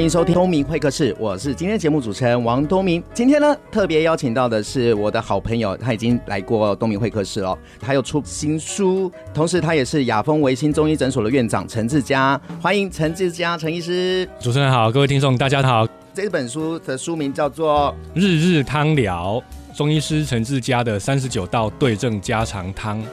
欢迎收听东明会客室，我是今天节目主持人王东明。今天呢，特别邀请到的是我的好朋友，他已经来过东明会客室了，他有出新书，同时他也是雅丰维新中医诊所的院长陈志嘉。欢迎陈志嘉陈医师。主持人好，各位听众大家好。这本书的书名叫做《日日汤疗》，中医师陈志嘉的三十九道对症家常汤。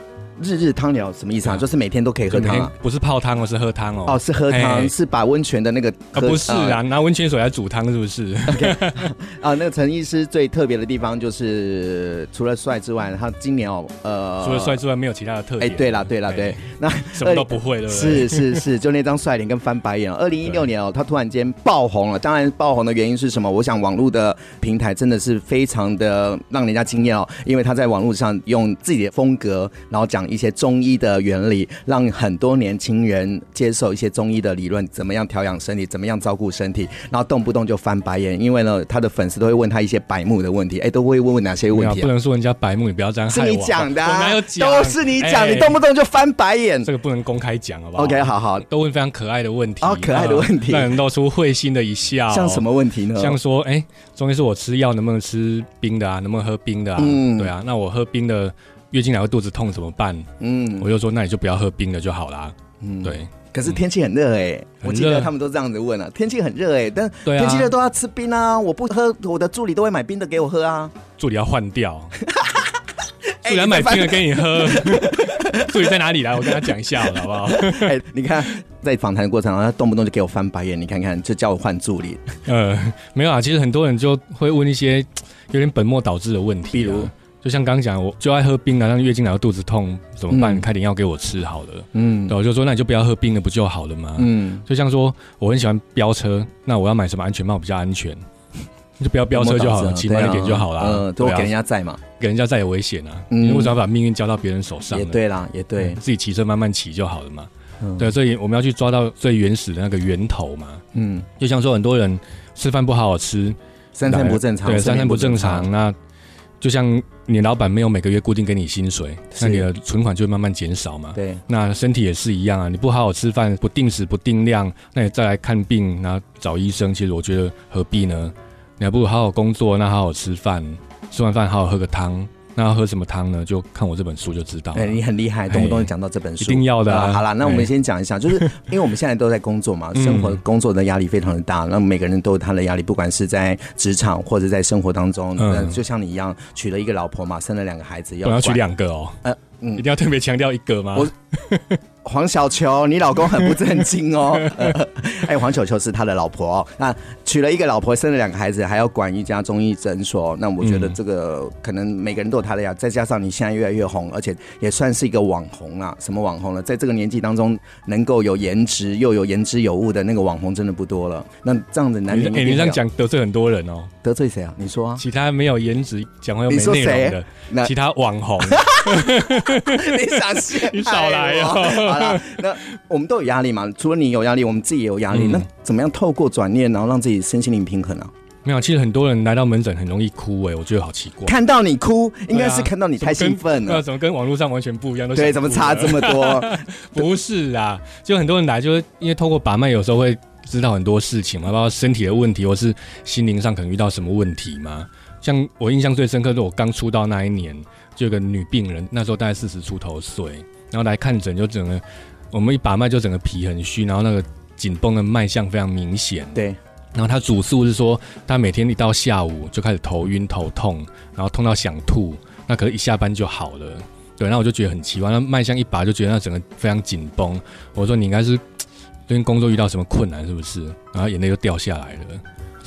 日日汤疗什么意思啊？啊就是每天都可以喝汤，啊，不是泡汤哦，是喝汤哦。哦，是喝汤，是把温泉的那个啊，不是啊，拿温泉水来煮汤，是不是？Okay. 啊，那个陈医师最特别的地方就是除了帅之外，他今年哦，呃，除了帅之外没有其他的特点。哎，对了，对了，对，那 什么都不会了。是是是，就那张帅脸跟翻白眼。二零一六年哦，他突然间爆红了。当然，爆红的原因是什么？我想网络的平台真的是非常的让人家惊艳哦，因为他在网络上用自己的风格，然后讲一些中医的。原理让很多年轻人接受一些中医的理论，怎么样调养身体，怎么样照顾身体，然后动不动就翻白眼，因为呢，他的粉丝都会问他一些白目的问题，哎，都会问问哪些问题、啊？不能说人家白目，你不要这样。是你讲的、啊，有讲都是你讲，欸、你动不动就翻白眼，这个不能公开讲，好不好？OK，好好，都问非常可爱的问题，哦，可爱的问题，让人露出会心的一笑。像什么问题呢？像说，哎，中医是，我吃药能不能吃冰的啊？能不能喝冰的啊？嗯，对啊，那我喝冰的。月经来会肚子痛怎么办？嗯，我就说那你就不要喝冰的就好啦。嗯，对。可是天气很热哎、我记得他们都这样子问啊。天气很热哎、欸，但天气热都要吃冰啊。我不喝，我的助理都会买冰的给我喝啊。助理要换掉，助理要买冰的给你喝。助理在哪里来？我跟他讲一下好不好？你看在访谈的过程中，他动不动就给我翻白眼。你看看，就叫我换助理。呃，没有啊。其实很多人就会问一些有点本末倒置的问题、啊，比如。就像刚刚讲，我就爱喝冰啊，让月经来了肚子痛怎么办？嗯、开点药给我吃好了。嗯，我就说那你就不要喝冰的不就好了吗？嗯，就像说我很喜欢飙车，那我要买什么安全帽比较安全？你 就不要飙车就好了，骑慢一点就好了。嗯，都给人家载嘛，给人家载也危险啊。嗯，你为什么要把命运交到别人手上？也对啦，也对，自己骑车慢慢骑就好了嘛。嗯，对，所以我们要去抓到最原始的那个源头嘛。嗯，就像说很多人吃饭不好好吃，三餐不正常，对，三餐不正常，那。就像你老板没有每个月固定给你薪水，那你的存款就会慢慢减少嘛。对，那身体也是一样啊，你不好好吃饭，不定时不定量，那你再来看病，然后找医生，其实我觉得何必呢？你还不如好好工作，那好好吃饭，吃完饭好好喝个汤。那要喝什么汤呢？就看我这本书就知道。哎，你很厉害，动不动就讲到这本书，一定要的、啊。好了，那我们先讲一下，就是 因为我们现在都在工作嘛，生活工作的压力非常的大，那每个人都有他的压力，不管是在职场或者在生活当中，嗯，就像你一样，娶了一个老婆嘛，生了两个孩子，要要娶两个哦，呃，嗯，一定要特别强调一个吗？我 黄小球，你老公很不正经哦。哎，黄球球是他的老婆哦。那娶了一个老婆，生了两个孩子，还要管一家中医诊所。那我觉得这个可能每个人都有他的压力。再加上你现在越来越红，而且也算是一个网红啊。什么网红呢？在这个年纪当中，能够有颜值又有言之有物的那个网红，真的不多了。那这样子男人，哎，你这样讲得罪很多人哦。得罪谁啊？你说啊？其他没有颜值、讲话又没内容的，那其他网红。你想骗？你少来哦。好了那我们都有压力嘛？除了你有压力，我们自己也有压力。嗯、那怎么样透过转念，然后让自己身心灵平衡呢、啊？没有，其实很多人来到门诊很容易哭、欸，哎，我觉得好奇怪。看到你哭，应该是看到你太兴奋了。那、啊、怎么跟网络上完全不一样？对，怎么差这么多？不是啊，就很多人来，就是因为透过把脉，有时候会知道很多事情嘛，包括身体的问题，或是心灵上可能遇到什么问题嘛。像我印象最深刻是，我刚出道那一年，就有个女病人，那时候大概四十出头岁，然后来看诊，就整个。我们一把脉就整个皮很虚，然后那个紧绷的脉象非常明显。对，然后他主诉是说，他每天一到下午就开始头晕头痛，然后痛到想吐，那可是一下班就好了。对，那我就觉得很奇怪，那脉象一拔就觉得那整个非常紧绷。我说你应该是最近工作遇到什么困难是不是？然后眼泪就掉下来了。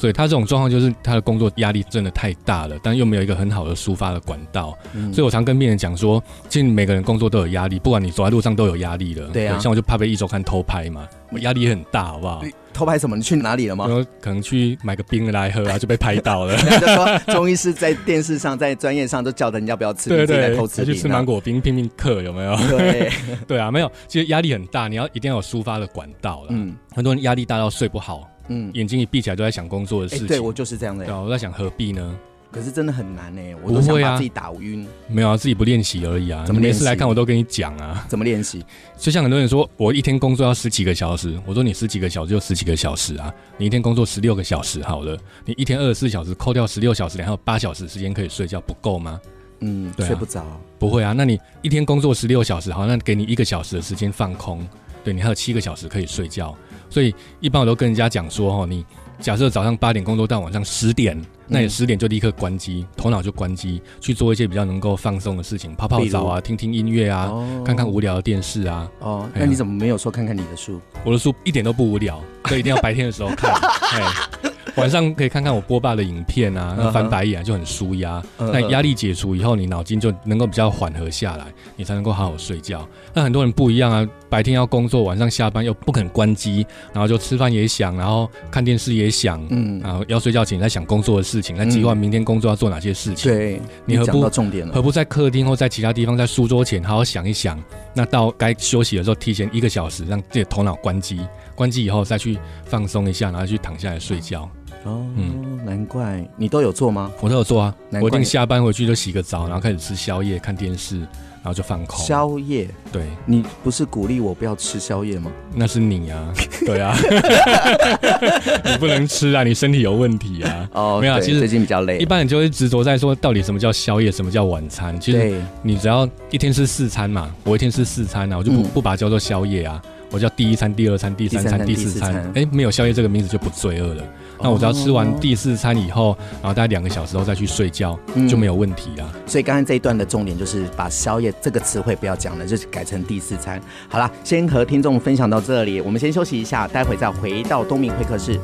所以他这种状况就是他的工作压力真的太大了，但又没有一个很好的抒发的管道。嗯、所以我常跟病人讲说，其实每个人工作都有压力，不管你走在路上都有压力的。对啊，像我就怕被一周刊偷拍嘛，我压力也很大，好不好？偷拍什么？你去哪里了吗？然后可能去买个冰来喝啊，就被拍到了。就说中医师在电视上，在专业上都叫人要不要吃，对对对，偷吃去吃芒果冰拼命嗑，有没有？对 对啊，没有。其实压力很大，你要一定要有抒发的管道了。嗯，很多人压力大到睡不好，嗯，眼睛一闭起来都在想工作的事情。对我就是这样的。对啊，我在想何必呢？可是真的很难呢，我都想把自己打晕。没有啊，自己不练习而已啊。怎么每次来看我都跟你讲啊。怎么练习？就像很多人说我一天工作要十几个小时，我说你十几个小时就十几个小时啊。你一天工作十六个小时好了，你一天二十四小时扣掉十六小时，你还有八小时时间可以睡觉，不够吗？嗯，对，睡不着。不会啊，那你一天工作十六小时，好，那给你一个小时的时间放空，对，你还有七个小时可以睡觉。所以一般我都跟人家讲说，哈，你假设早上八点工作到晚上十点。那你十点就立刻关机，头脑就关机，去做一些比较能够放松的事情，泡泡澡啊，听听音乐啊，哦、看看无聊的电视啊。哦，那你怎么没有说看看你的书？我的书一点都不无聊，所以一定要白天的时候看。晚上可以看看我波爸的影片啊，那翻白眼就很舒压。那压力解除以后，你脑筋就能够比较缓和下来，你才能够好好睡觉。那很多人不一样啊，白天要工作，晚上下班又不肯关机，然后就吃饭也想，然后看电视也想，嗯，然后要睡觉前在想工作的事情，在计划明天工作要做哪些事情。对，你何不重点了？何不在客厅或在其他地方，在书桌前好好想一想？那到该休息的时候，提前一个小时让自己的头脑关机，关机以后再去放松一下，然后去躺下来睡觉。哦，嗯，难怪你都有做吗？我都有做啊，我一定下班回去就洗个澡，然后开始吃宵夜、看电视，然后就放空。宵夜？对，你不是鼓励我不要吃宵夜吗？那是你啊，对啊，你不能吃啊，你身体有问题啊。哦，没有，其实最近比较累。一般人就会执着在说，到底什么叫宵夜，什么叫晚餐？其实你只要一天吃四餐嘛，我一天吃四餐啊，我就不不把它叫做宵夜啊，我叫第一餐、第二餐、第三餐、第四餐。哎，没有宵夜这个名字就不罪恶了。那我只要吃完第四餐以后，然后大概两个小时后再去睡觉，就没有问题啦。所以刚才这一段的重点就是把宵夜这个词汇不要讲了，就是改成第四餐。好啦，先和听众分享到这里，我们先休息一下，待会再回到东明会客室。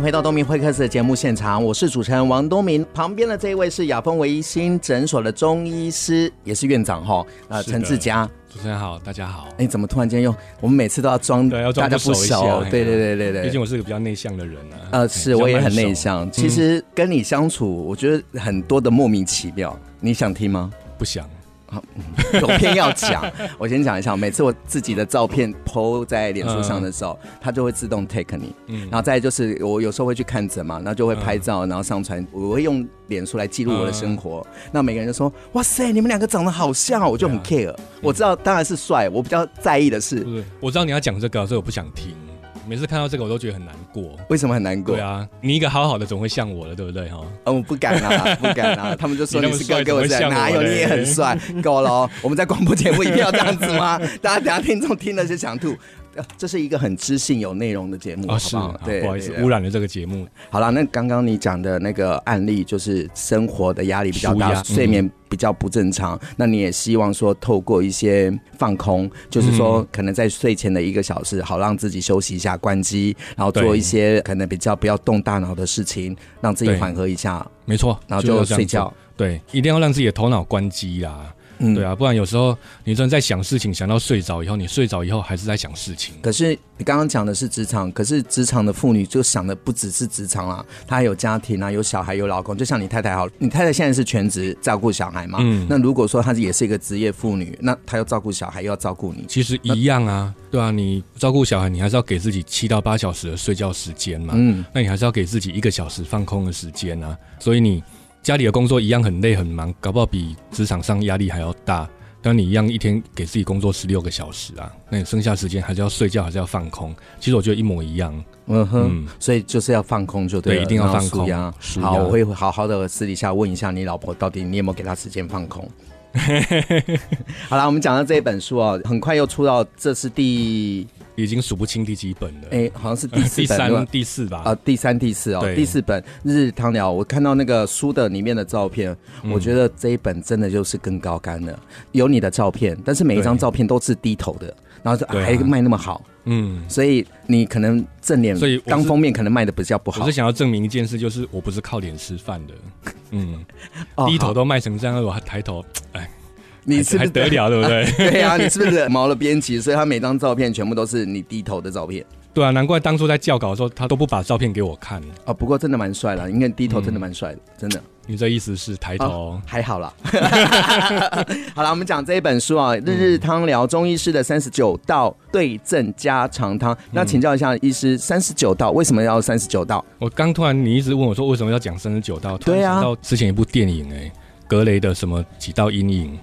迎回到东明会客室的节目现场，我是主持人王东明，旁边的这一位是雅风维新诊所的中医师，也是院长哈，呃，陈志佳。主持人好，大家好。哎，怎么突然间用？我们每次都要装，对，要装大家不熟。对对对对对。毕竟我是个比较内向的人啊。呃，是，我也很内向。其实跟你相处，我觉得很多的莫名其妙。你想听吗？不想。好，有偏要讲。我先讲一下，每次我自己的照片 po 在脸书上的时候，它就会自动 take 你。嗯。然后再就是，我有时候会去看诊嘛，然后就会拍照，然后上传。我会用脸书来记录我的生活。那每个人就说：“哇塞，你们两个长得好像。”我就很 care。我知道当然是帅，我比较在意的是，我知道你要讲这个，所以我不想听。每次看到这个，我都觉得很难过。为什么很难过？对啊，你一个好好的总会像我的，对不对哈？嗯，我不敢啊，不敢啊。他们就说你是哥哥，我哪有？你也很帅，够了。我们在广播节目一定要这样子吗？大家等下听众听了就想吐。这是一个很知性、有内容的节目，好不好？对，不好意思，污染了这个节目。好了，那刚刚你讲的那个案例，就是生活的压力比较大，睡眠比较不正常。那你也希望说，透过一些放空，就是说，可能在睡前的一个小时，好让自己休息一下，关机，然后做一些可能比较不要动大脑的事情，让自己缓和一下。没错，然后就睡觉。对，一定要让自己的头脑关机啦。嗯，对啊，不然有时候你真的在想事情，想到睡着以后，你睡着以后还是在想事情。可是你刚刚讲的是职场，可是职场的妇女就想的不只是职场啊，她还有家庭啊，有小孩，有老公。就像你太太好，你太太现在是全职照顾小孩嘛？嗯。那如果说她也是一个职业妇女，那她要照顾小孩，又要照顾你，其实一样啊，对啊，你照顾小孩，你还是要给自己七到八小时的睡觉时间嘛。嗯。那你还是要给自己一个小时放空的时间啊。所以你。家里的工作一样很累很忙，搞不好比职场上压力还要大。但你一样一天给自己工作十六个小时啊，那你剩下时间还是要睡觉，还是要放空？其实我觉得一模一样。嗯哼，嗯，所以就是要放空就对了，对，一定要放空。好，我会好好的私底下问一下你老婆，到底你有没有给她时间放空？好了，我们讲到这一本书哦，很快又出到，这是第。已经数不清第几本了，哎、欸，好像是第四本、第三、第四吧？啊，第三、第四哦，对。第四本《日日汤疗》，我看到那个书的里面的照片，嗯、我觉得这一本真的就是更高干了。有你的照片，但是每一张照片都是低头的，然后就还卖那么好，嗯，所以你可能正脸，所以当封面可能卖的比较不好。我是想要证明一件事，就是我不是靠脸吃饭的，嗯，低头都卖成这样，我还抬头，哎。你是不是得了，对不对？对呀、啊，你是不是毛了编辑？所以他每张照片全部都是你低头的照片。对啊，难怪当初在校稿的时候，他都不把照片给我看。哦，不过真的蛮帅的，因为低头真的蛮帅的，嗯、真的。你这意思是抬头、哦、还好啦。好了，我们讲这一本书啊，《日日汤疗中医师的三十九道对症家常汤》。那请教一下医师，三十九道为什么要三十九道？我刚突然你一直问我说为什么要讲三十九道？对啊，到之前一部电影哎、欸，格雷的什么几道阴影。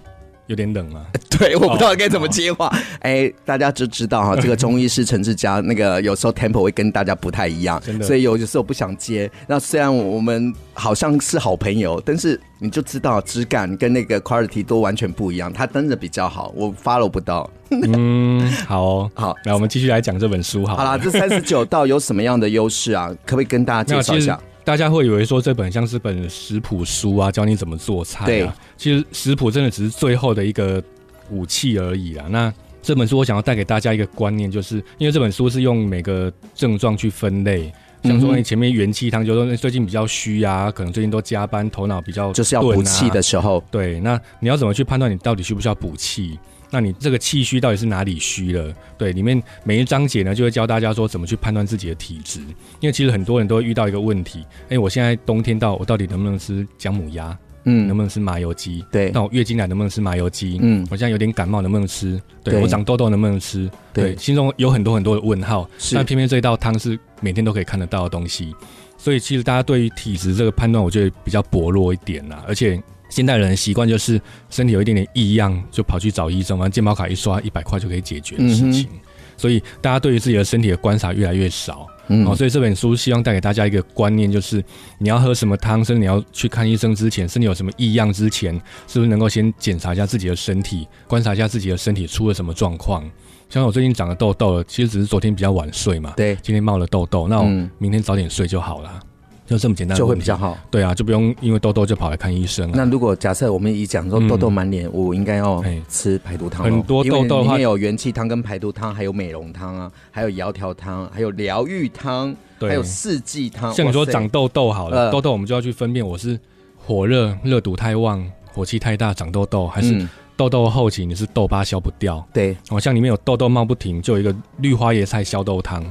有点冷了？对，我不知道该怎么接话。哎、oh, oh. 欸，大家就知道哈，这个中医师陈志佳那个有时候 tempo 会跟大家不太一样，真的。所以有的时候不想接。那虽然我们好像是好朋友，但是你就知道质感跟那个 quality 都完全不一样。他真的比较好，我 follow 不到。嗯，好、哦，好，来我们继续来讲这本书好。好啦，这三十九道有什么样的优势啊？可不可以跟大家介绍一下？大家会以为说这本像是本食谱书啊，教你怎么做菜啊。对，其实食谱真的只是最后的一个。武器而已啦。那这本书我想要带给大家一个观念，就是因为这本书是用每个症状去分类，像说你前面元气汤，就说最近比较虚啊，可能最近都加班，头脑比较、啊、就是要补气的时候。对，那你要怎么去判断你到底需不需要补气？那你这个气虚到底是哪里虚了？对，里面每一章节呢就会教大家说怎么去判断自己的体质，因为其实很多人都会遇到一个问题，哎、欸，我现在冬天到，我到底能不能吃姜母鸭？嗯，能不能吃麻油鸡？对，那我月经来能不能吃麻油鸡？嗯，我现在有点感冒，能不能吃？对，对我长痘痘能不能吃？对，对心中有很多很多的问号。是，但偏偏这一道汤是每天都可以看得到的东西，所以其实大家对于体质这个判断，我觉得比较薄弱一点啦。而且现代人的习惯就是身体有一点点异样，就跑去找医生，完健保卡一刷，一百块就可以解决的事情。嗯、所以大家对于自己的身体的观察越来越少。嗯，哦，所以这本书希望带给大家一个观念，就是你要喝什么汤，甚至你要去看医生之前，身体有什么异样之前，是不是能够先检查一下自己的身体，观察一下自己的身体出了什么状况？像我最近长了痘痘了，其实只是昨天比较晚睡嘛，对，今天冒了痘痘，那我明天早点睡就好了。就这么简单，就会比较好。对啊，就不用因为痘痘就跑来看医生。那如果假设我们一讲说痘痘满脸，我应该要吃排毒汤。很多痘痘里面有元气汤跟排毒汤，还有美容汤啊，还有窈窕汤，还有疗愈汤，还有四季汤。像你说长痘痘好了，痘痘我们就要去分辨我是火热热毒太旺，火气太大长痘痘，还是痘痘后期你是痘疤消不掉。对，哦，像里面有痘痘冒不停，就有一个绿花椰菜消痘汤。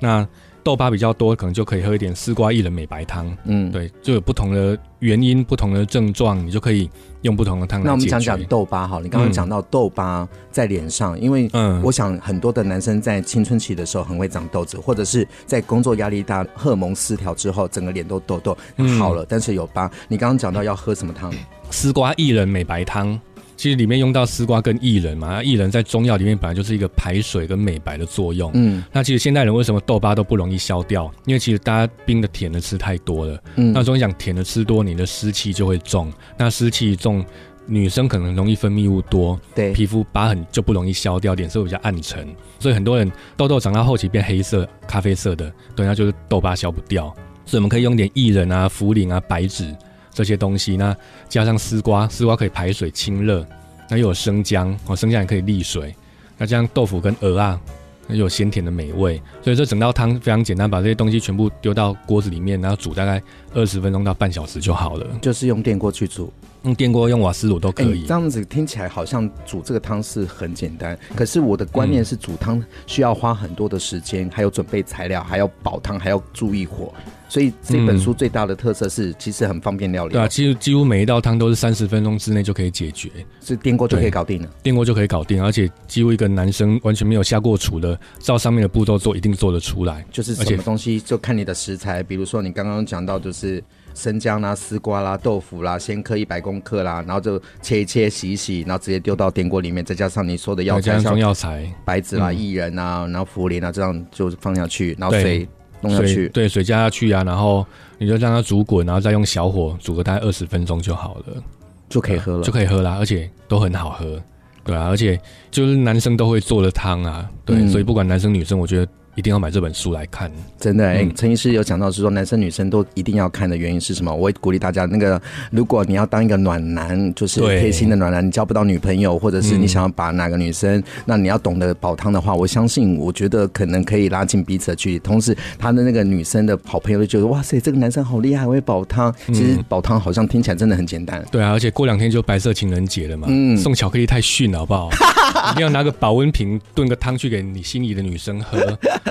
那痘疤比较多，可能就可以喝一点丝瓜薏仁美白汤。嗯，对，就有不同的原因、不同的症状，你就可以用不同的汤。那我们讲讲痘疤哈，你刚刚讲到痘疤在脸上，嗯、因为嗯，我想很多的男生在青春期的时候很会长痘子，或者是在工作压力大、荷尔蒙失调之后，整个脸都痘痘好了，嗯、但是有疤。你刚刚讲到要喝什么汤？丝瓜薏仁美白汤。其实里面用到丝瓜跟薏仁嘛，薏仁在中药里面本来就是一个排水跟美白的作用。嗯，那其实现代人为什么痘疤都不容易消掉？因为其实大家冰的甜的吃太多了。嗯，那中医讲甜的吃多，你的湿气就会重。那湿气重，女生可能容易分泌物多，对，皮肤疤痕就不容易消掉，脸色比较暗沉。所以很多人痘痘长到后期变黑色、咖啡色的，对，那就是痘疤消不掉。所以我们可以用点薏仁啊、茯苓啊、白芷。这些东西，那加上丝瓜，丝瓜可以排水清热，那又有生姜，哦，生姜也可以利水。那这样豆腐跟鹅啊，那又有鲜甜的美味。所以这整道汤非常简单，把这些东西全部丢到锅子里面，然后煮大概二十分钟到半小时就好了。就是用电锅去煮。用电锅、用瓦斯炉都可以。这样子听起来好像煮这个汤是很简单，可是我的观念是煮汤需要花很多的时间，还有准备材料，还要煲汤，还要注意火。所以这本书最大的特色是，其实很方便料理。对啊，其实几乎每一道汤都是三十分钟之内就可以解决，是电锅就可以搞定了。电锅就可以搞定，而且几乎一个男生完全没有下过厨的，照上面的步骤做，一定做得出来。就是什么东西就看你的食材，比如说你刚刚讲到就是。生姜啦、丝瓜啦、豆腐啦，先刻一百公克啦，然后就切一切、洗一洗，然后直接丢到电锅里面，再加上你说的药材，中药材，白芷啦、薏仁啊，然后茯苓啊，这样就放下去，然后水弄下去，对，水加下去啊，然后你就让它煮滚，然后再用小火煮个大概二十分钟就好了，就可以喝了，就可以喝啦，而且都很好喝，对啊，而且就是男生都会做的汤啊，对，嗯、所以不管男生女生，我觉得。一定要买这本书来看，真的。哎、嗯，陈医师有讲到是说，男生女生都一定要看的原因是什么？我会鼓励大家，那个如果你要当一个暖男，就是贴心的暖男，你交不到女朋友，或者是你想要把哪个女生，嗯、那你要懂得煲汤的话，我相信，我觉得可能可以拉近彼此的距离。同时，他的那个女生的好朋友就觉得，哇塞，这个男生好厉害，会煲汤。其实煲汤好像听起来真的很简单。对啊，而且过两天就白色情人节了嘛，嗯，送巧克力太逊了，好不好？一定要拿个保温瓶炖个汤去给你心仪的女生喝，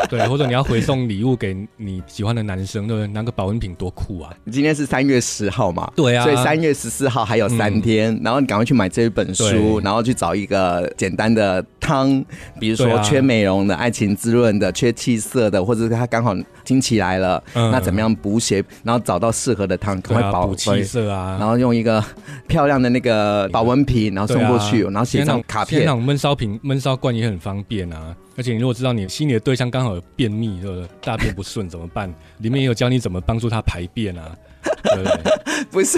对，或者你要。回送礼物给你喜欢的男生，对不对？拿个保温瓶多酷啊！今天是三月十号嘛？对啊，所以三月十四号还有三天，嗯、然后你赶快去买这一本书，然后去找一个简单的汤，比如说缺美容的、爱情滋润的、缺气色的，或者是他刚好经期来了，嗯、那怎么样补血？然后找到适合的汤，赶快补气色啊！然后用一个漂亮的那个保温瓶，然后送过去，啊、然后写上卡片。烧瓶、闷烧罐也很方便啊。而且你如果知道你心里的对象刚好有便秘，对不对？大便不顺怎么办？里面也有教你怎么帮助他排便啊，对不对？不是，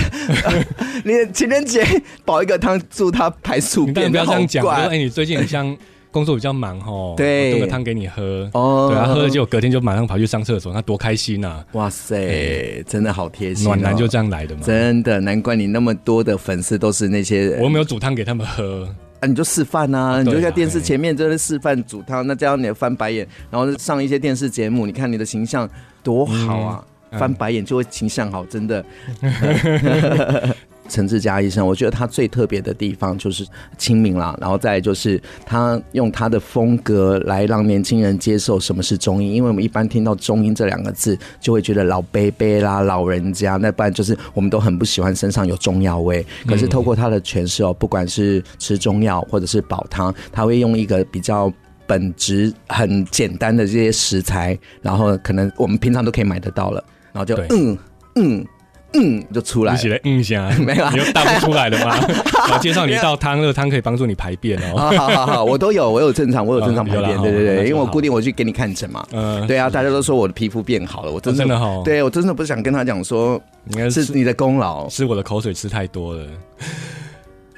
你情人节煲一个汤助他排宿便，不要这样讲。说哎，你最近很像 工作比较忙哦，对，炖个汤给你喝哦，对他，喝了就隔天就马上跑去上厕所，他多开心呐！哇塞，真的好贴心，暖男就这样来的嘛，真的难怪你那么多的粉丝都是那些，我没有煮汤给他们喝。啊、你就示范呐，啊、你就在电视前面就是示范煮汤，那这样你翻白眼，然后上一些电视节目，你看你的形象多好啊！嗯、翻白眼就会形象好，真的。陈志佳医生，我觉得他最特别的地方就是亲民啦，然后再就是他用他的风格来让年轻人接受什么是中医，因为我们一般听到中医这两个字，就会觉得老伯伯啦、老人家，那不然就是我们都很不喜欢身上有中药味。可是透过他的诠释哦，不管是吃中药或者是煲汤，他会用一个比较本质很简单的这些食材，然后可能我们平常都可以买得到了，然后就嗯嗯。嗯嗯，就出来。你起来嗯一下，没有，你又答不出来了吗？我介绍你一道汤，这个汤可以帮助你排便哦。好好好，我都有，我有正常，我有正常排便。对对对，因为我固定我去给你看诊嘛。嗯，对啊，大家都说我的皮肤变好了，我真的好。对我真的不想跟他讲说，应该是你的功劳，是我的口水吃太多了。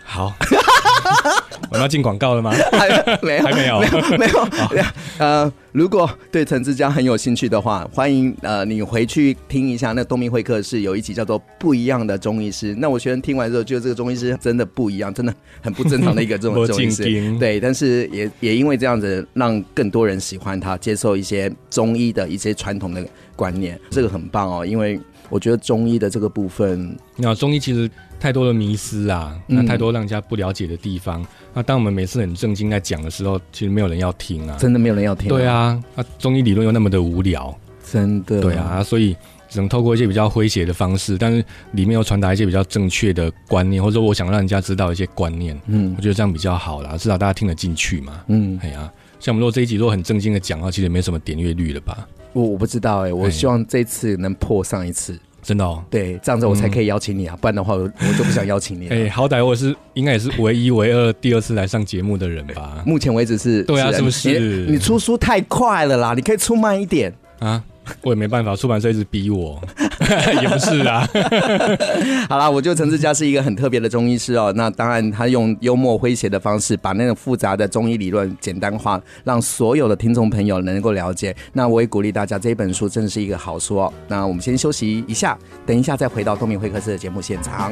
好。我们要进广告了吗？还 没有，还没有，没有，没有。呃，如果对陈志佳很有兴趣的话，欢迎呃你回去听一下。那东明会客室有一集叫做《不一样的中医师》。那我学生听完之后，觉得这个中医师真的不一样，真的很不正常的一个这种 中医师。对，但是也也因为这样子，让更多人喜欢他，接受一些中医的一些传统的观念，这个很棒哦。因为我觉得中医的这个部分，那中医其实。太多的迷思啊，那太多让人家不了解的地方。嗯、那当我们每次很正经在讲的时候，其实没有人要听啊，真的没有人要听、啊。对啊，那中医理论又那么的无聊，真的。对啊，所以只能透过一些比较诙谐的方式，但是里面又传达一些比较正确的观念，或者说我想让人家知道一些观念。嗯，我觉得这样比较好啦，至少大家听得进去嘛。嗯，哎呀、啊，像我们如果这一集如果很正经的讲的话，其实也没什么点阅率了吧？我我不知道哎、欸，我希望这次能破上一次。真的哦，对，这样子我才可以邀请你啊，嗯、不然的话我我就不想邀请你。哎、欸，好歹我是应该也是唯一唯二第二次来上节目的人吧？目前为止是，对啊，是不是？你，你出书太快了啦，你可以出慢一点啊。我也没办法，出版社一直逼我，也不是啊。好啦，我觉得陈志佳是一个很特别的中医师哦。那当然，他用幽默诙谐的方式，把那种复杂的中医理论简单化，让所有的听众朋友能够了解。那我也鼓励大家，这本书真的是一个好书哦。那我们先休息一下，等一下再回到东明会客室的节目现场。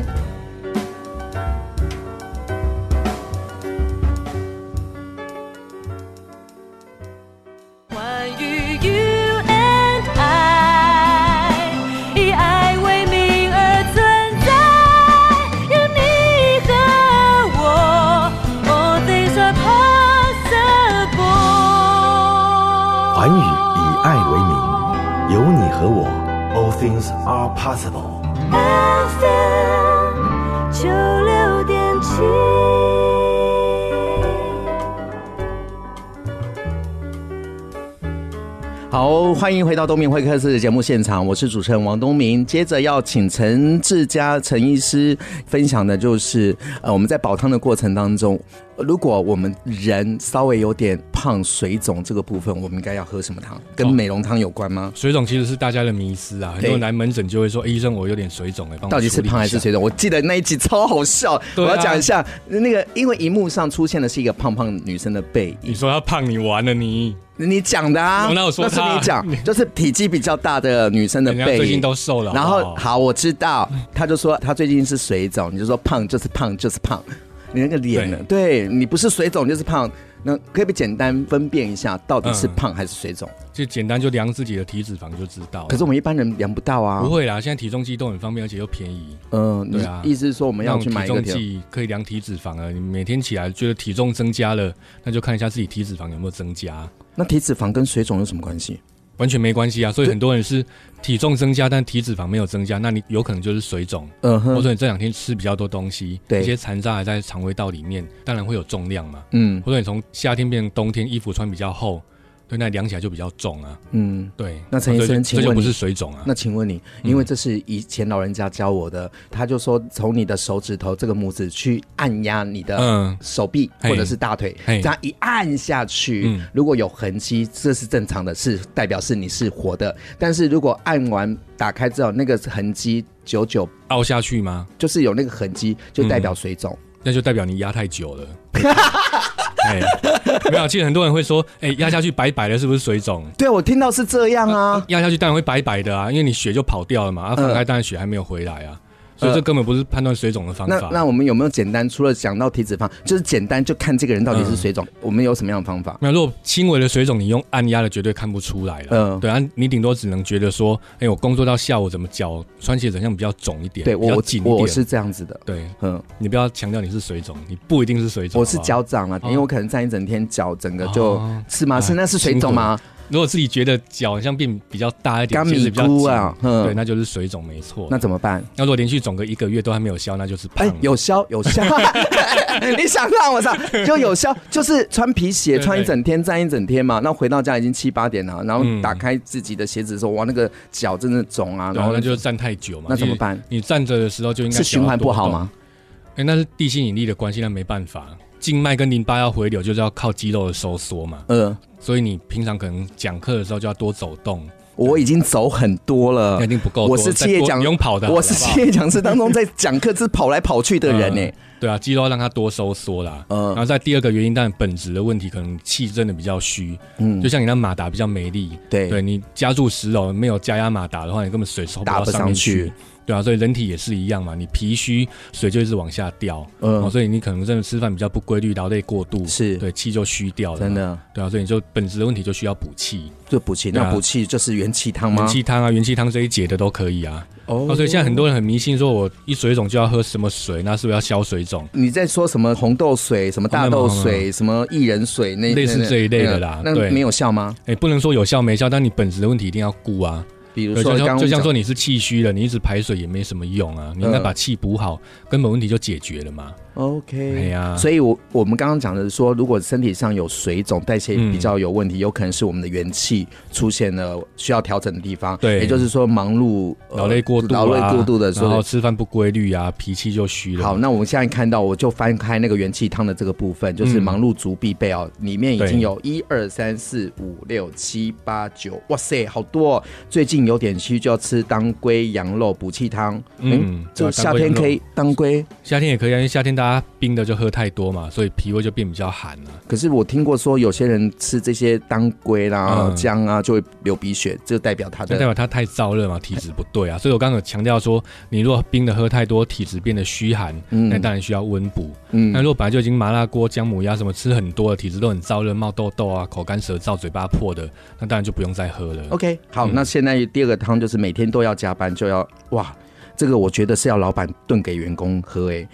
Things are possible. FM 九六点七。好，欢迎回到东明会客室的节目现场，我是主持人王东明。接着要请陈志佳陈医师分享的就是，呃，我们在煲汤的过程当中，如果我们人稍微有点胖、水肿这个部分，我们应该要喝什么汤？跟美容汤有关吗？水肿其实是大家的迷思啊，很多人来门诊就会说：“医生，我有点水肿，哎，到底是胖还是水肿？”我记得那一集超好笑，我要讲一下那个，因为荧幕上出现的是一个胖胖女生的背影。你说她胖，你完了你。你讲的啊，那我说，那是你讲，就是体积比较大的女生的背，最近都瘦了。然后好，我知道，他就说他最近是水肿，你就说胖就是胖就是胖，你那个脸呢？对，你不是水肿就是胖。那可以不简单分辨一下，到底是胖还是水肿？就简单就量自己的体脂肪就知道。可是我们一般人量不到啊。不会啦，现在体重计都很方便，而且又便宜。嗯，对啊。意思是说我们要去买一个体重计，可以量体脂肪啊。你每天起来觉得体重增加了，那就看一下自己体脂肪有没有增加。那体脂肪跟水肿有什么关系？完全没关系啊。所以很多人是体重增加，但体脂肪没有增加，那你有可能就是水肿。嗯哼。或者你这两天吃比较多东西，对，一些残渣还在肠胃道里面，当然会有重量嘛。嗯。或者你从夏天变成冬天，衣服穿比较厚。对，那量起来就比较重啊。嗯，对。那陈医生，请问这就不是水肿啊？那请问你，因为这是以前老人家教我的，他就说从你的手指头这个拇指去按压你的手臂或者是大腿，这样一按下去，如果有痕迹，这是正常的，是代表是你是活的。但是如果按完打开之后，那个痕迹久久凹下去吗？就是有那个痕迹，就代表水肿，那就代表你压太久了。哎，没有，其实很多人会说，哎，压下去白白的，是不是水肿？对，我听到是这样啊，压下去当然会白白的啊，因为你血就跑掉了嘛，啊，放开当然血还没有回来啊。所以这根本不是判断水肿的方法。那那我们有没有简单？除了讲到体脂肪，就是简单就看这个人到底是水肿，我们有什么样的方法？那如果轻微的水肿，你用按压的绝对看不出来了。嗯，对啊，你顶多只能觉得说，哎，我工作到下午怎么脚穿起来好像比较肿一点，对，比较紧一点。我是这样子的。对，嗯，你不要强调你是水肿，你不一定是水肿。我是脚长了，因为我可能站一整天，脚整个就是吗？是那是水肿吗？如果自己觉得脚好像变比较大一点，其实比较紧，对，那就是水肿，没错。那怎么办？那如果连续肿个一个月都还没有消，那就是胖。哎，有消有消，你想让我上就有消，就是穿皮鞋穿一整天，站一整天嘛。那回到家已经七八点了，然后打开自己的鞋子的时候，哇，那个脚真的肿啊。然后那就站太久嘛。那怎么办？你站着的时候就应该是循环不好吗？哎，那是地心引力的关系，那没办法。静脉跟淋巴要回流，就是要靠肌肉的收缩嘛。嗯，所以你平常可能讲课的时候就要多走动。我已经走很多了，肯定不够。我是企业讲，不用跑的。我是企业讲师当中在讲课是跑来跑去的人呢。对啊，肌肉要让它多收缩啦。嗯，然后在第二个原因，但本质的问题，可能气真的比较虚。嗯，就像你那马达比较没力。对，对你加注十楼没有加压马达的话，你根本水抽不到上面去。对啊，所以人体也是一样嘛，你脾虚，水就一直往下掉，嗯，所以你可能真的吃饭比较不规律，劳累过度，是对气就虚掉了，真的，对啊，所以你就本质的问题就需要补气，就补气，那补气就是元气汤吗？元气汤啊，元气汤这一节的都可以啊。哦，所以现在很多人很迷信，说我一水肿就要喝什么水，那是不是要消水肿？你在说什么红豆水、什么大豆水、什么薏仁水，那类似这一类的啦，那没有效吗？哎，不能说有效没效，但你本质的问题一定要顾啊。比如说，就像就像说你是气虚了，你一直排水也没什么用啊，你应该把气补好，根本问题就解决了嘛。OK，哎呀，所以我我们刚刚讲的是说，如果身体上有水肿、代谢比较有问题，有可能是我们的元气出现了需要调整的地方。对，也就是说忙碌、劳累过度、劳累过度的时候，然后吃饭不规律啊，脾气就虚了。好，那我们现在看到，我就翻开那个元气汤的这个部分，就是忙碌族必备哦，里面已经有一二三四五六七八九，哇塞，好多哦！最近有点虚，就要吃当归羊肉补气汤。嗯，就夏天可以当归，夏天也可以啊，因为夏天大。它冰的就喝太多嘛，所以脾胃就变比较寒了。可是我听过说，有些人吃这些当归啦、姜啊，就会流鼻血，这代表他的代表他太燥热嘛，体质不对啊。所以我刚刚有强调说，你如果冰的喝太多，体质变得虚寒，那当然需要温补。嗯，那如果本来就已经麻辣锅、姜母鸭什么吃很多的，体质都很燥热、冒痘痘啊、口干舌燥、嘴巴破的，那当然就不用再喝了。OK，好，那现在第二个汤就是每天都要加班，就要哇，这个我觉得是要老板炖给员工喝诶。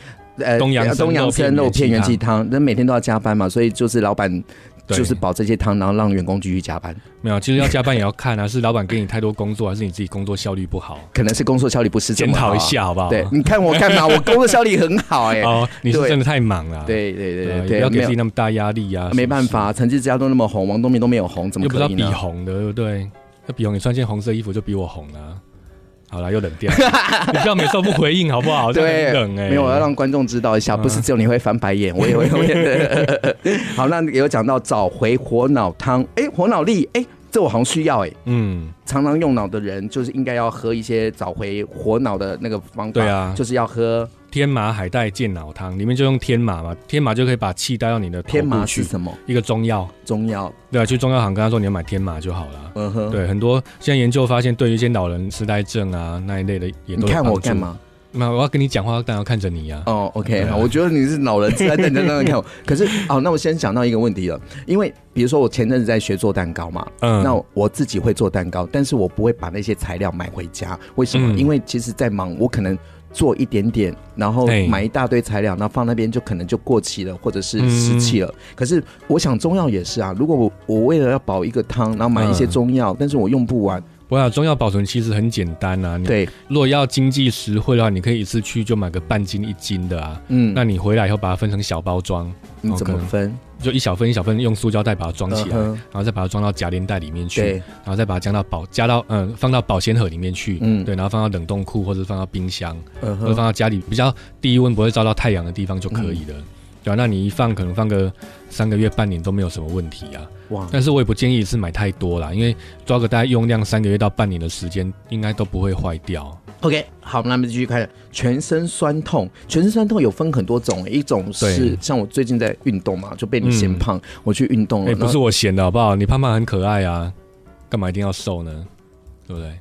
呃，东洋东洋参肉片元气汤，那每天都要加班嘛，所以就是老板就是保这些汤，然后让员工继续加班。没有，其实要加班也要看啊，是老板给你太多工作，还是你自己工作效率不好？可能是工作效率不是检讨一下好不好？对，你看我干嘛？我工作效率很好哎、欸。哦，你是真的太忙了。对对对对，不要给自己那么大压力啊。没办法，陈志佳都那么红，王东明都没有红，怎么可以呢？又不知道比红的，对不对？那比红，你穿件红色衣服就比我红了。好了，又冷掉。你不要每次都不回应好不好？对，冷哎、欸。没有，我要让观众知道一下，不是只有你会翻白眼，我也 会。好，那有讲到找回火脑汤，哎、欸，活脑力，哎、欸，这我好像需要哎、欸。嗯，常常用脑的人，就是应该要喝一些找回火脑的那个方法。对啊，就是要喝。天麻海带健脑汤里面就用天麻嘛，天麻就可以把气带到你的头部去。天麻是什么？一个中药。中药。对啊，去中药行跟他说你要买天麻就好了。嗯哼。对，很多现在研究发现，对于一些老人痴呆症啊那一类的也都有帮助。你看我干嘛？那我要跟你讲话，当然要看着你呀、啊。哦，OK，好，我觉得你是老人痴呆症，在那看我。可是，哦，那我先讲到一个问题了，因为比如说我前阵子在学做蛋糕嘛，嗯，那我自己会做蛋糕，但是我不会把那些材料买回家。为什么？嗯、因为其实，在忙，我可能。做一点点，然后买一大堆材料，然后放那边就可能就过期了，或者是失气了。嗯、可是我想中药也是啊，如果我我为了要保一个汤，然后买一些中药，嗯、但是我用不完。我想中药保存其实很简单啊，对，如果要经济实惠的话，你可以一次去就买个半斤一斤的啊。嗯，那你回来以后把它分成小包装，你怎么分？就一小份一小份，用塑胶袋把它装起来，然后再把它装到夹链袋里面去，然后再把它加到保加到嗯放到保鲜盒里面去，嗯，对，然后放到冷冻库或者放到冰箱，或者放到家里比较低温不会照到太阳的地方就可以了。对啊，那你一放可能放个三个月半年都没有什么问题啊。哇！但是我也不建议是买太多啦，因为抓个大概用量三个月到半年的时间，应该都不会坏掉。OK，好，那么继续看全身酸痛。全身酸痛有分很多种，一种是像我最近在运动嘛，就被你嫌胖，嗯、我去运动了。哎、欸，不是我嫌的好不好？你胖胖很可爱啊，干嘛一定要瘦呢？对不对？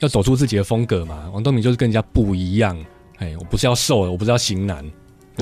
要走出自己的风格嘛。王东明就是跟人家不一样。哎，我不是要瘦的，我不是要型男。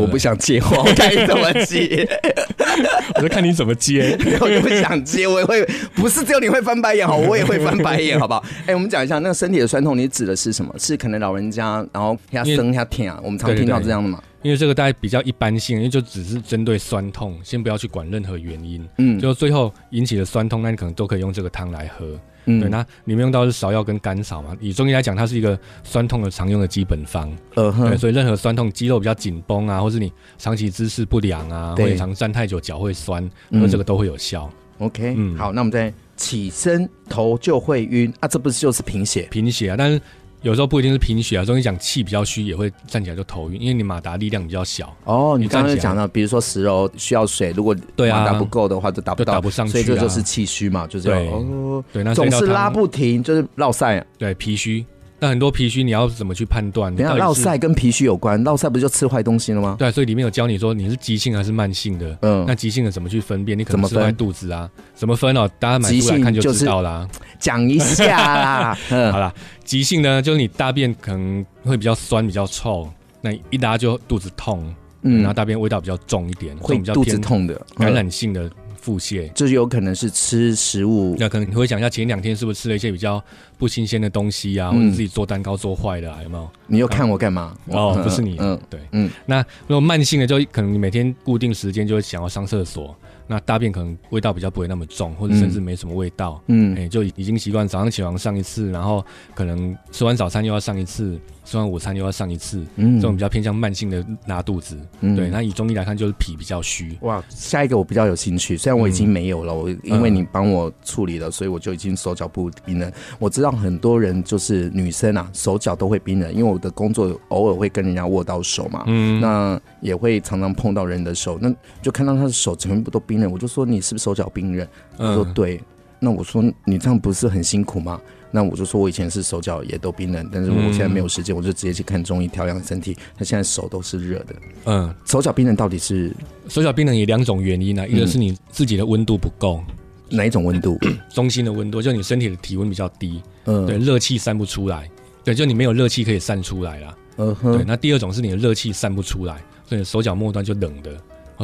我不想接话，我看你怎么接。我就看你怎么接，我就不想接，我也会，不是只有你会翻白眼，好，我也会翻白眼，好不好？哎、欸，我们讲一下那个身体的酸痛，你指的是什么？是可能老人家，然后他生他疼啊，我们常听到这样的嘛？因为这个大概比较一般性，因为就只是针对酸痛，先不要去管任何原因，嗯，就最后引起的酸痛，那你可能都可以用这个汤来喝。嗯，对，那里面用到的是芍药跟甘草嘛。以中医来讲，它是一个酸痛的常用的基本方。呃哼，对，所以任何酸痛，肌肉比较紧绷啊，或是你长期姿势不良啊，或者常站太久脚会酸，那、嗯、这个都会有效。OK，嗯，好，那我们再起身头就会晕啊，这不是就是贫血？贫血啊，但是。有时候不一定是贫血啊，中医讲气比较虚也会站起来就头晕，因为你马达力量比较小。哦，你刚刚讲到，比如说石柔需要水，如果马达不够的话，就打不到，打不上去，所以这就是气虚嘛，就这样。对哦，对，那总是拉不停，就是落赛。对，脾虚。那很多脾虚，你要怎么去判断？等下，落晒跟脾虚有关，落晒不就吃坏东西了吗？对，所以里面有教你说你是急性还是慢性的。嗯，那急性的怎么去分辨？你可能吃坏肚子啊？怎么分哦？大家买出来看就知道啦。讲一下啦。嗯，好啦，急性呢，就是你大便可能会比较酸、比较臭，那一拉就肚子痛，嗯，然后大便味道比较重一点，会比较肚子痛的感染性的。腹泻，就是有可能是吃食物，那可能你会想一下前两天是不是吃了一些比较不新鲜的东西啊，嗯、或者自己做蛋糕做坏的啊，有没有？你又看我干嘛？哦，不是你，嗯，对，嗯。那如果慢性的，就可能你每天固定时间就会想要上厕所，那大便可能味道比较不会那么重，或者甚至没什么味道，嗯，哎、欸，就已经习惯早上起床上一次，然后可能吃完早餐又要上一次。吃完午餐又要上一次，嗯，这种比较偏向慢性的拉肚子，嗯，对。那以中医来看，就是脾比较虚。哇，下一个我比较有兴趣，虽然我已经没有了，我因为你帮我处理了，所以我就已经手脚不冰冷。我知道很多人就是女生啊，手脚都会冰冷，因为我的工作偶尔会跟人家握到手嘛，嗯，那也会常常碰到人的手，那就看到他的手全部都冰冷，我就说你是不是手脚冰冷？他说对，那我说你这样不是很辛苦吗？那我就说，我以前是手脚也都冰冷，但是我现在没有时间，我就直接去看中医调养身体。他现在手都是热的，嗯，手脚冰冷到底是手脚冰冷有两种原因呢、啊？一个是你自己的温度不够，哪一种温度？中心的温度，就你身体的体温比较低，嗯，对，热气散不出来，对，就你没有热气可以散出来啦。嗯哼，对。那第二种是你的热气散不出来，所以手脚末端就冷的。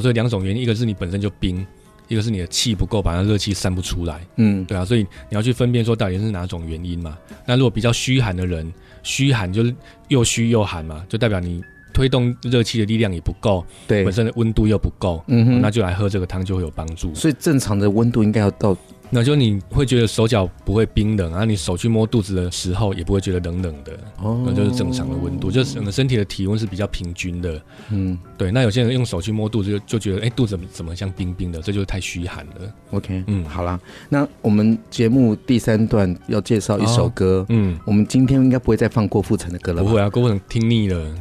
所以两种原因，一个是你本身就冰。一个是你的气不够，把那热气散不出来。嗯，对啊，所以你要去分辨说到底是哪种原因嘛。那如果比较虚寒的人，虚寒就是又虚又寒嘛，就代表你推动热气的力量也不够，对本身的温度又不够，嗯哼那就来喝这个汤就会有帮助。所以正常的温度应该要到那就你会觉得手脚不会冰冷，然后你手去摸肚子的时候也不会觉得冷冷的，哦那就是正常的温度，就是整个身体的体温是比较平均的。嗯对，那有些人用手去摸肚子就就觉得，哎、肚子怎么像冰冰的，这就是太虚寒了。，OK，嗯好啦，那我们节目第三段要介绍一首歌，嗯，我们今天应该不会再放郭富城的歌了吧？不会啊，郭富城听腻了，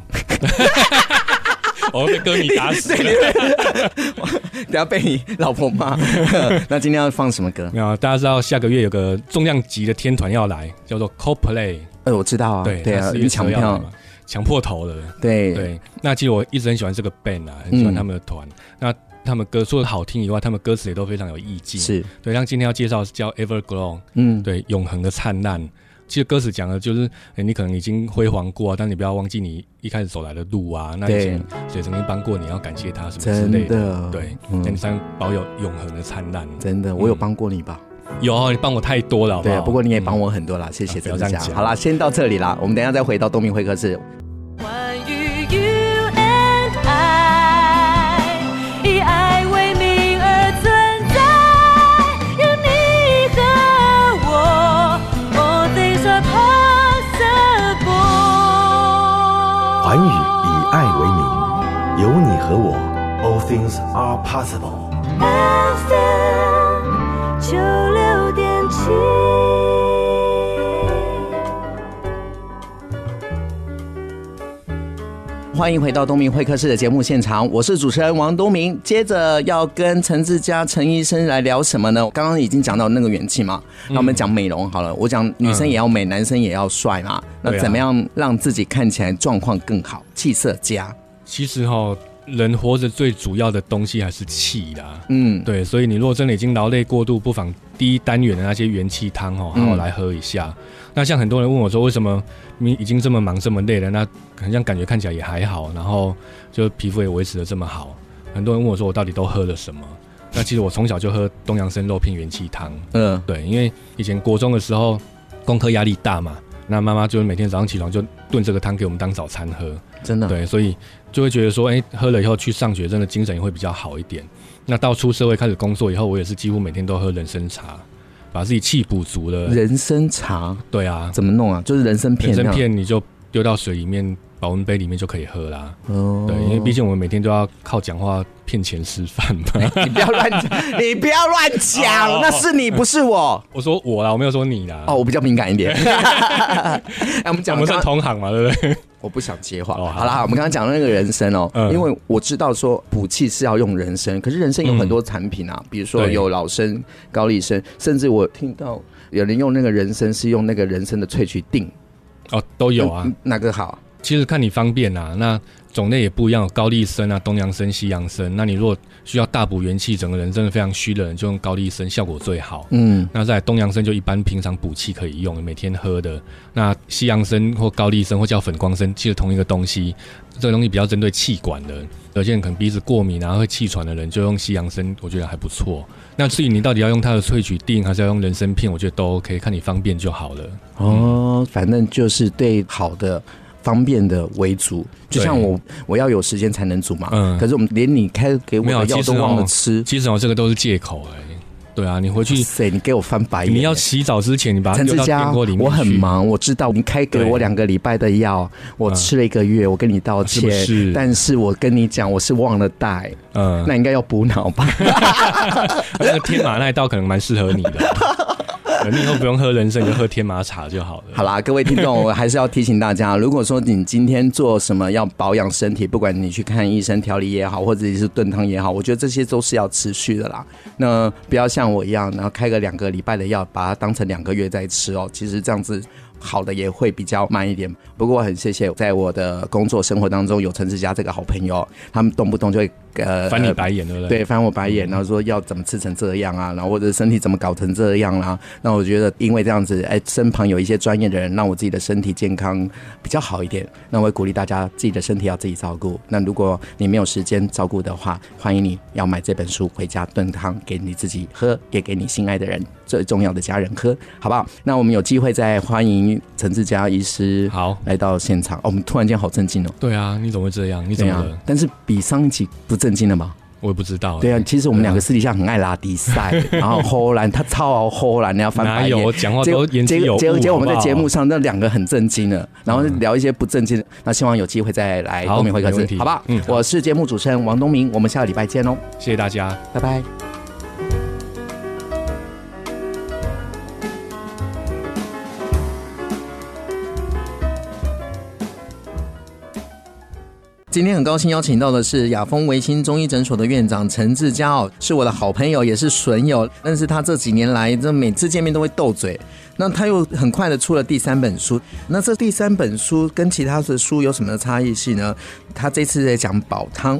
我会被歌迷打死。等下被你老婆骂。那今天要放什么歌？没有啊，大家知道下个月有个重量级的天团要来，叫做 Coldplay，呃，我知道啊，对对啊，他四月你抢票十二要来嘛，抢破头了。对对，那其实我一直很喜欢这个 band 啊，很喜欢他们的团。那他们歌除了好听以外，他们歌词也都非常有意境。是，对，像今天要介绍的是叫 Everglow，嗯，对，永恒的灿烂。其实歌词讲的就是，哎，你可能已经辉煌过，但你不要忘记你一开始走来的路啊。那以前谁曾经帮过你，要感谢他什么之类真的对，嗯那你才保有永恒的灿烂。真的，我有帮过你吧？有哦，你帮我太多了，好不好？对啊，不过你也帮嗯我很多啦，谢谢啊不要这样讲好啦，先到这里啦，我们等一下再回到东明会客室。环宇以爱为名，有你和我，All things are possible。FM 九六点七。欢迎回到东明会客室的节目现场，我是主持人王东明。接着要跟陈志佳陈医生来聊什么呢？刚刚已经讲到那个元气嘛，那我们讲美容好了。我讲女生也要美，男生也要帅嘛。那怎么样让自己看起来状况更好，气色佳？其实哈，人活着最主要的东西还是气啦。嗯，对，所以你如果真的已经劳累过度，不妨第一单元的那些元气汤哦，好好来喝一下。那像很多人问我说，为什么你已经这么忙这么累了，那好像感觉看起来也还好，然后就皮肤也维持的这么好。很多人问我说，我到底都喝了什么？那其实我从小就喝东洋参肉片元气汤。嗯，对，因为以前国中的时候功课压力大嘛，那妈妈就是每天早上起床就炖这个汤给我们当早餐喝。真的，对，所以就会觉得说，哎、喝了以后去上学，真的精神也会比较好一点。那到出社会开始工作以后，我也是几乎每天都喝人参茶，把自己气补足了。人参茶对啊，怎么弄啊？就是人参片，人参片你就丢到水里面，保温杯里面就可以喝啦。哦，对，因为毕竟我们每天都要靠讲话骗钱吃饭嘛。你不要乱讲，你不要乱讲，那是你不是我。我说我啦，我没有说你啦。哦，我比较敏感一点。哎，我们讲我们是同行嘛，对不对？我不想接话。哦好好啦，我们刚刚讲的那个人参哦，嗯因为我知道说补气是要用人参，可是人参有很多产品啊，比如说有老参、高丽参，甚至我听到有人用那个人参是用那个人参的萃取定，哦，都有啊。嗯，哪个好？其实看你方便啦，那种类也不一样，有高丽参啊、东洋参、西洋参。那你如果需要大补元气，整个人真的非常虚的人，就用高丽参，效果最好。嗯，那在东洋参就一般平常补气可以用，每天喝的。那西洋参或高丽参或叫粉光参，其实同一个东西，这个东西比较针对气管的。有些人可能鼻子过敏啊，会气喘的人就用西洋参，我觉得还不错。那至于你到底要用它的萃取定，还是要用人参片，我觉得都 OK，看你方便就好了。哦，反正就是对好的。方便的为主，就像我我要有时间才能煮嘛。嗯，可是我们连你开给我的药都忘了吃。其实哦，这个都是借口哎。对啊，你回去，谁你给我翻白眼？你要洗澡之前，你把它丢到电锅里面。我很忙，我知道你开给我两个礼拜的药，我吃了一个月，我跟你道歉。是，但是我跟你讲，我是忘了带。嗯，那应该要补脑吧？那个天马那一道可能蛮适合你的。你以后不用喝人参，就喝天麻茶就好了。好啦，各位听众，我还是要提醒大家，如果说你今天做什么要保养身体，不管你去看医生调理也好，或者是炖汤也好，我觉得这些都是要持续的啦。那不要像我一样，然后开个两个礼拜的药，把它当成两个月再吃哦。其实这样子好的也会比较慢一点。不过很谢谢，在我的工作生活当中有陈志佳这个好朋友，他们动不动就会。呃，翻你白眼对不对？对，翻我白眼，然后说要怎么吃成这样啊，然后或者身体怎么搞成这样啦、啊。那我觉得，因为这样子，哎，身旁有一些专业的人，让我自己的身体健康比较好一点。那我也鼓励大家，自己的身体要自己照顾。那如果你没有时间照顾的话，欢迎你要买这本书回家炖汤给你自己喝，也给你心爱的人。最重要的家人喝，好不好？那我们有机会再欢迎陈志佳医师好来到现场。哦，我们突然间好震惊哦。对啊，你怎么会这样？你怎么了？但是比上一集不震惊了吗？我也不知道。对啊，其实我们两个私底下很爱拉低赛，然后后来他超后来你要翻白眼，讲话都言之有物。结果结果我们在节目上那两个很震惊了，然后聊一些不震惊的。那希望有机会再来东明会客室，好不好？嗯，我是节目主持人王东明，我们下个礼拜见哦。谢谢大家，拜拜。今天很高兴邀请到的是雅风维新中医诊所的院长陈志佳哦，是我的好朋友，也是损友。但是他这几年来，这每次见面都会斗嘴。那他又很快的出了第三本书。那这第三本书跟其他的书有什么差异性呢？他这次在讲煲汤。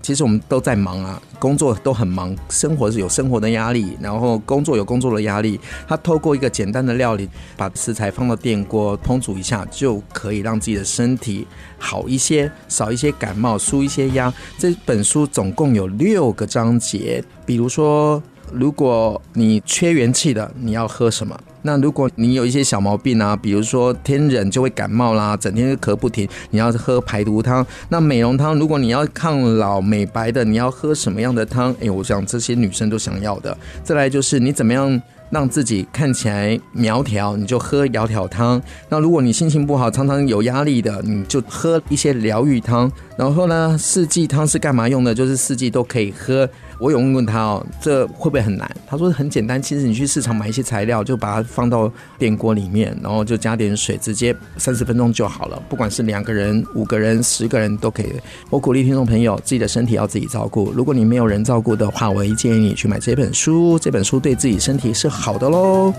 其实我们都在忙啊，工作都很忙，生活是有生活的压力，然后工作有工作的压力。他透过一个简单的料理，把食材放到电锅烹煮一下，就可以让自己的身体好一些，少一些感冒，舒一些压。这本书总共有六个章节，比如说。如果你缺元气的，你要喝什么？那如果你有一些小毛病啊，比如说天冷就会感冒啦，整天就咳不停，你要喝排毒汤。那美容汤，如果你要抗老美白的，你要喝什么样的汤？哎，我想这些女生都想要的。再来就是你怎么样让自己看起来苗条，你就喝窈窕汤。那如果你心情不好，常常有压力的，你就喝一些疗愈汤。然后呢，四季汤是干嘛用的？就是四季都可以喝。我有问问他哦，这会不会很难？他说很简单，其实你去市场买一些材料，就把它放到电锅里面，然后就加点水，直接三十分钟就好了。不管是两个人、五个人、十个人都可以。我鼓励听众朋友，自己的身体要自己照顾。如果你没有人照顾的话，我也建议你去买这本书，这本书对自己身体是好的喽。